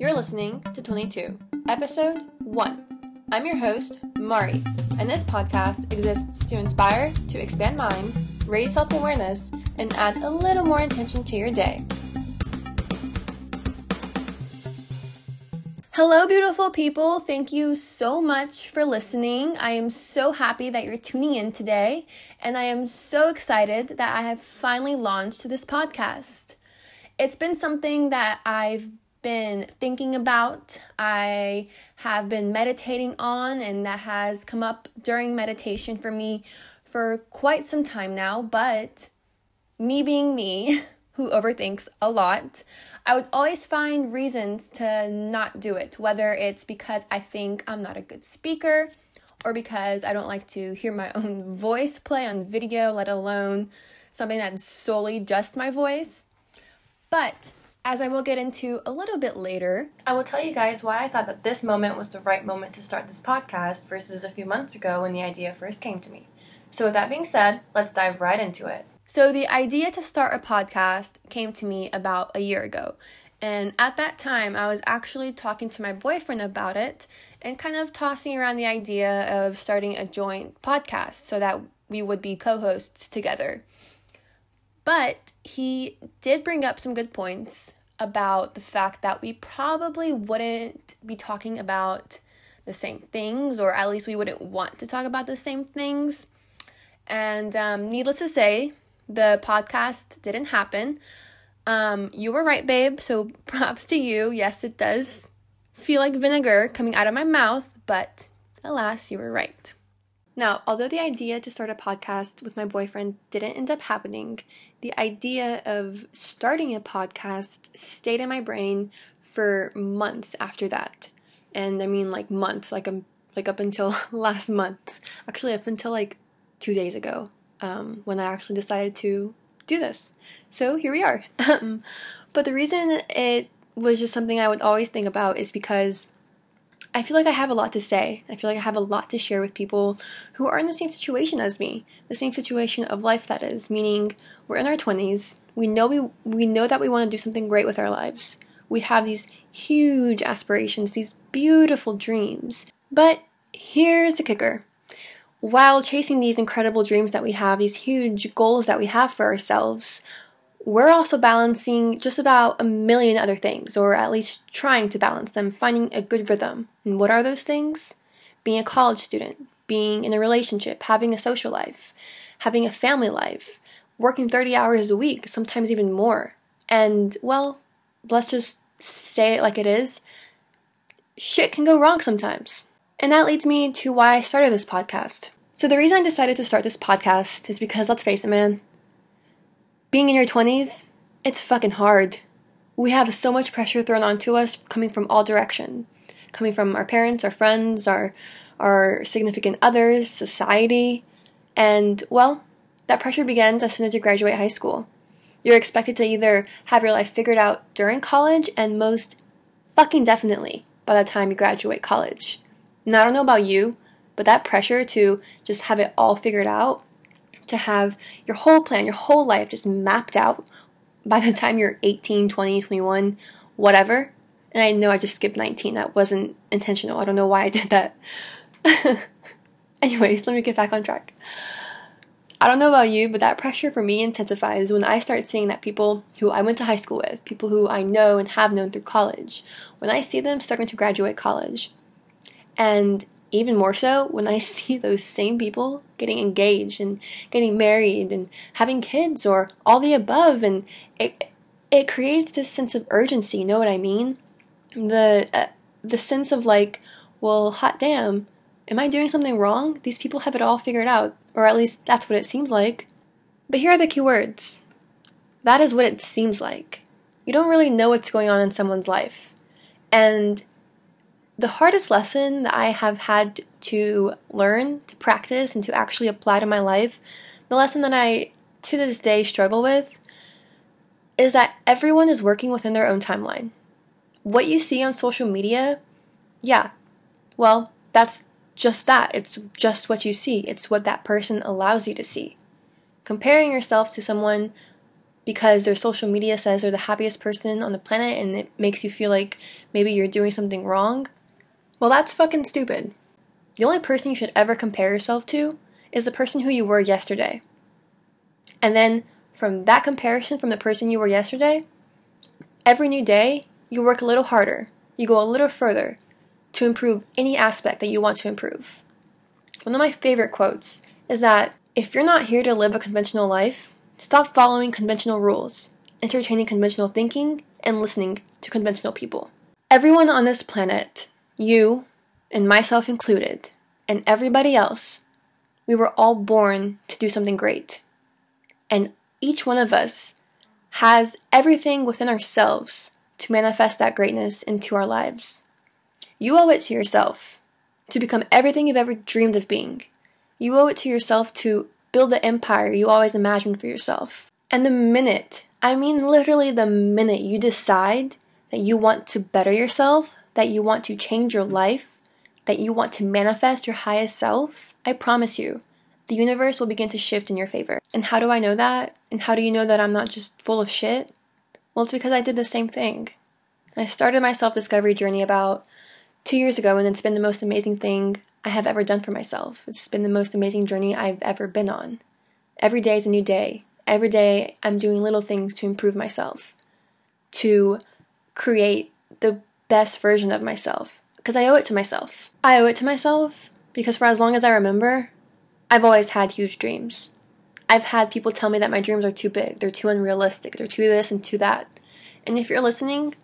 You're listening to twentytoo, episode 1. I'm your host, Mari, and this podcast exists to inspire, to expand minds, raise self awareness, and add a little more intention to your day. Hello, beautiful people. Thank you so much for listening. I am so happy that you're tuning in today, and I am so excited that I have finally launched this podcast. It's been something that I've been thinking about, I have been meditating on, and that has come up during meditation for me for quite some time now. But me being me, who overthinks a lot, I would always find reasons to not do it, whether it's because I think I'm not a good speaker or because I don't like to hear my own voice play on video, let alone something that's solely just my voice. But as I will get into a little bit later, I will tell you guys why I thought that this moment was the right moment to start this podcast versus a few months ago when the idea first came to me. So, with that being said, let's dive right into it. So, the idea to start a podcast came to me about a year ago. And at that time, I was actually talking to my boyfriend about it and kind of tossing around the idea of starting a joint podcast so that we would be co hosts together. But he did bring up some good points about the fact that we probably wouldn't be talking about the same things, or at least we wouldn't want to talk about the same things. And um, needless to say, the podcast didn't happen. Um, you were right, babe. So props to you. Yes, it does feel like vinegar coming out of my mouth, but alas, you were right. Now, although the idea to start a podcast with my boyfriend didn't end up happening, the idea of starting a podcast stayed in my brain for months after that. And I mean like months, like um, like up until last month. Actually up until like 2 days ago, um, when I actually decided to do this. So here we are. but the reason it was just something I would always think about is because I feel like I have a lot to say. I feel like I have a lot to share with people who are in the same situation as me, the same situation of life that is, meaning we're in our 20s. We know we we know that we want to do something great with our lives. We have these huge aspirations, these beautiful dreams. But here's the kicker. While chasing these incredible dreams that we have, these huge goals that we have for ourselves, we're also balancing just about a million other things, or at least trying to balance them, finding a good rhythm. And what are those things? Being a college student, being in a relationship, having a social life, having a family life, working 30 hours a week, sometimes even more. And, well, let's just say it like it is shit can go wrong sometimes. And that leads me to why I started this podcast. So, the reason I decided to start this podcast is because, let's face it, man, being in your 20s, it's fucking hard. We have so much pressure thrown onto us coming from all direction. Coming from our parents, our friends, our our significant others, society, and well, that pressure begins as soon as you graduate high school. You're expected to either have your life figured out during college and most fucking definitely by the time you graduate college. Now, I don't know about you, but that pressure to just have it all figured out to have your whole plan, your whole life just mapped out by the time you're 18, 20, 21, whatever. And I know I just skipped 19. That wasn't intentional. I don't know why I did that. Anyways, let me get back on track. I don't know about you, but that pressure for me intensifies when I start seeing that people who I went to high school with, people who I know and have known through college, when I see them starting to graduate college. And even more so when I see those same people getting engaged and getting married and having kids or all the above and it it creates this sense of urgency, you know what I mean? The uh, the sense of like, well, hot damn, am I doing something wrong? These people have it all figured out, or at least that's what it seems like. But here are the key words. That is what it seems like. You don't really know what's going on in someone's life. And the hardest lesson that I have had to learn, to practice, and to actually apply to my life, the lesson that I to this day struggle with, is that everyone is working within their own timeline. What you see on social media, yeah, well, that's just that. It's just what you see, it's what that person allows you to see. Comparing yourself to someone because their social media says they're the happiest person on the planet and it makes you feel like maybe you're doing something wrong, well, that's fucking stupid. The only person you should ever compare yourself to is the person who you were yesterday. And then from that comparison from the person you were yesterday, every new day, you work a little harder, you go a little further to improve any aspect that you want to improve. One of my favorite quotes is that if you're not here to live a conventional life, stop following conventional rules, entertaining conventional thinking, and listening to conventional people. Everyone on this planet, you, and myself included, and everybody else, we were all born to do something great. And each one of us has everything within ourselves to manifest that greatness into our lives. You owe it to yourself to become everything you've ever dreamed of being. You owe it to yourself to build the empire you always imagined for yourself. And the minute, I mean literally the minute you decide that you want to better yourself, that you want to change your life, that you want to manifest your highest self, I promise you, the universe will begin to shift in your favor. And how do I know that? And how do you know that I'm not just full of shit? Well, it's because I did the same thing. I started my self discovery journey about two years ago, and it's been the most amazing thing I have ever done for myself. It's been the most amazing journey I've ever been on. Every day is a new day. Every day I'm doing little things to improve myself, to create the best version of myself, because I owe it to myself. I owe it to myself because for as long as I remember, I've always had huge dreams. I've had people tell me that my dreams are too big, they're too unrealistic, they're too this and too that. And if you're listening,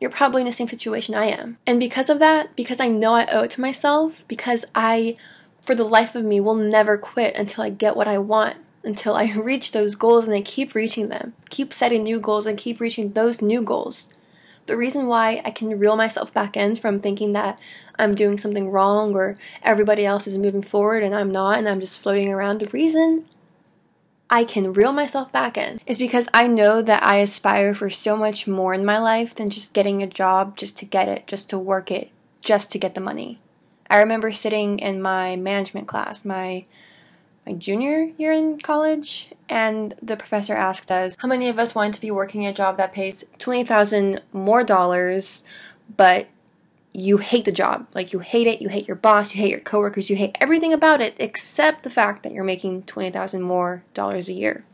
you're probably in the same situation I am. And because of that, because I know I owe it to myself, because I, for the life of me, will never quit until I get what I want, until I reach those goals and I keep reaching them, keep setting new goals and keep reaching those new goals. The reason why I can reel myself back in from thinking that I'm doing something wrong or everybody else is moving forward and I'm not and I'm just floating around, the reason I can reel myself back in is because I know that I aspire for so much more in my life than just getting a job just to get it, just to work it, just to get the money. I remember sitting in my management class, my my junior year in college, and the professor asked us how many of us wanted to be working a job that pays 20,000 more dollars, but you hate the job. Like you hate it, you hate your boss, you hate your coworkers, you hate everything about it except the fact that you're making 20,000 more dollars a year.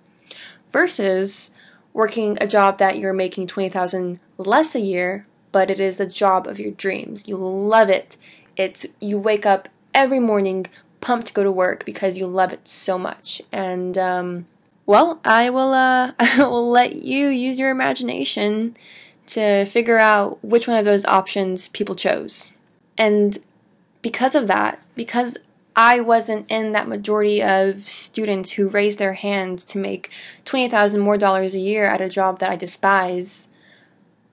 Versus working a job that you're making 20,000 less a year, but it is the job of your dreams. You love it. It's you wake up every morning pumped to go to work because you love it so much. And um, well, I will uh, I will let you use your imagination to figure out which one of those options people chose. And because of that, because I wasn't in that majority of students who raised their hands to make 20,000 more dollars a year at a job that I despise,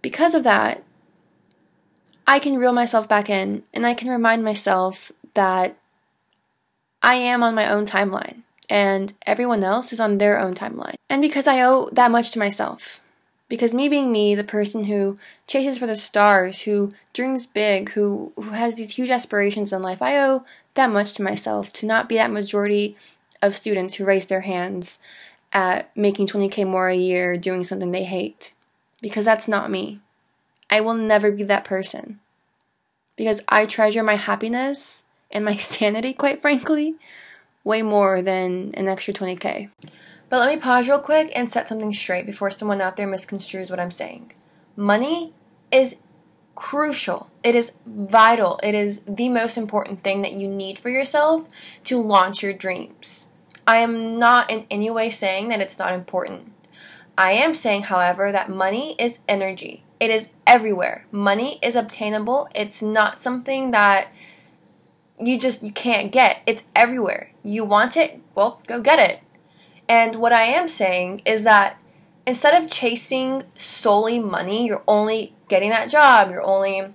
because of that, I can reel myself back in and I can remind myself that I am on my own timeline and everyone else is on their own timeline. And because I owe that much to myself. Because me being me, the person who chases for the stars, who dreams big, who, who has these huge aspirations in life, I owe that much to myself to not be that majority of students who raise their hands at making 20k more a year doing something they hate. Because that's not me. I will never be that person. Because I treasure my happiness and my sanity, quite frankly, way more than an extra 20k. But let me pause real quick and set something straight before someone out there misconstrues what I'm saying. Money is crucial. It is vital. It is the most important thing that you need for yourself to launch your dreams. I am not in any way saying that it's not important. I am saying, however, that money is energy. It is everywhere. Money is obtainable. It's not something that you just you can't get. It's everywhere. You want it? Well, go get it. And what I am saying is that instead of chasing solely money, you're only getting that job, you're only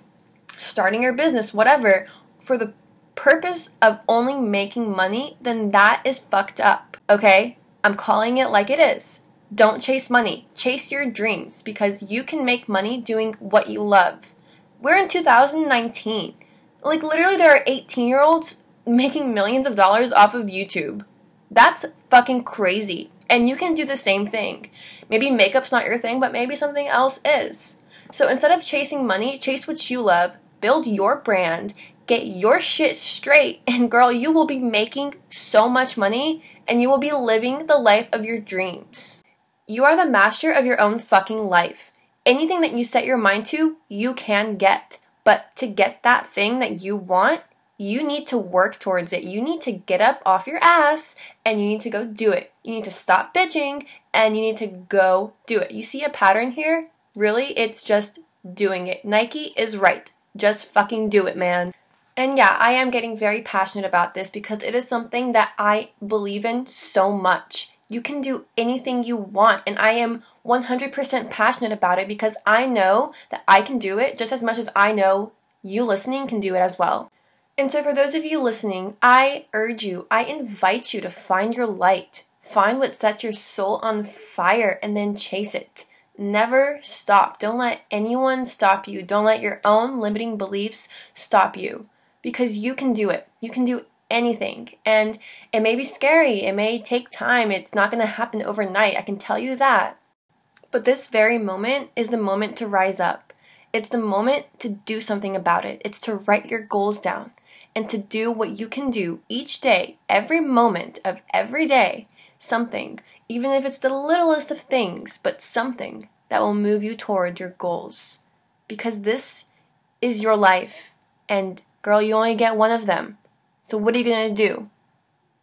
starting your business, whatever, for the purpose of only making money, then that is fucked up. Okay? I'm calling it like it is. Don't chase money. Chase your dreams because you can make money doing what you love. We're in 2019. Like, literally, there are 18 year olds making millions of dollars off of YouTube. That's fucking crazy. And you can do the same thing. Maybe makeup's not your thing, but maybe something else is. So instead of chasing money, chase what you love, build your brand, get your shit straight, and girl, you will be making so much money and you will be living the life of your dreams. You are the master of your own fucking life. Anything that you set your mind to, you can get. But to get that thing that you want, you need to work towards it. You need to get up off your ass and you need to go do it. You need to stop bitching and you need to go do it. You see a pattern here? Really, it's just doing it. Nike is right. Just fucking do it, man. And yeah, I am getting very passionate about this because it is something that I believe in so much. You can do anything you want, and I am 100% passionate about it because I know that I can do it just as much as I know you listening can do it as well. And so, for those of you listening, I urge you, I invite you to find your light, find what sets your soul on fire, and then chase it. Never stop. Don't let anyone stop you. Don't let your own limiting beliefs stop you because you can do it. You can do anything. And it may be scary, it may take time, it's not going to happen overnight. I can tell you that. But this very moment is the moment to rise up. It's the moment to do something about it. It's to write your goals down and to do what you can do each day, every moment of every day, something, even if it's the littlest of things, but something that will move you toward your goals. Because this is your life, and girl, you only get one of them. So, what are you gonna do?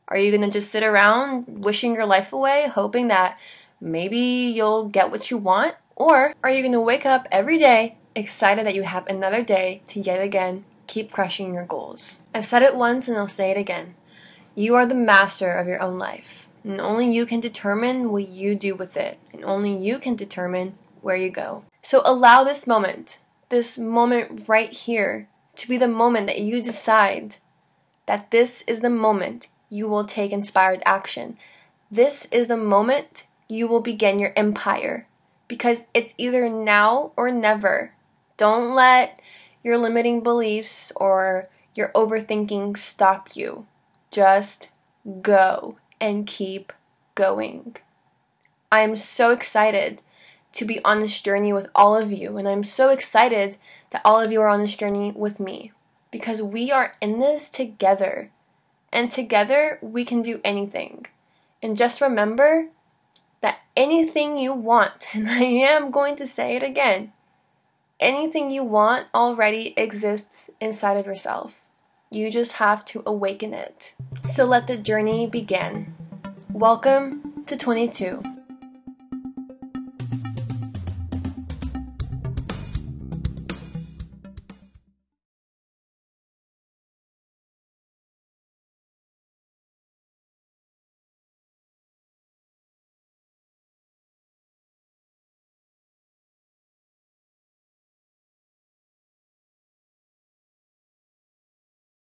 Are you gonna just sit around wishing your life away, hoping that maybe you'll get what you want? Or are you gonna wake up every day excited that you have another day to yet again keep crushing your goals? I've said it once and I'll say it again. You are the master of your own life, and only you can determine what you do with it, and only you can determine where you go. So allow this moment, this moment right here, to be the moment that you decide that this is the moment you will take inspired action. This is the moment you will begin your empire because it's either now or never. Don't let your limiting beliefs or your overthinking stop you. Just go and keep going. I am so excited to be on this journey with all of you, and I'm so excited that all of you are on this journey with me because we are in this together. And together we can do anything. And just remember that anything you want, and I am going to say it again, anything you want already exists inside of yourself. You just have to awaken it. So let the journey begin. Welcome to twentytoo.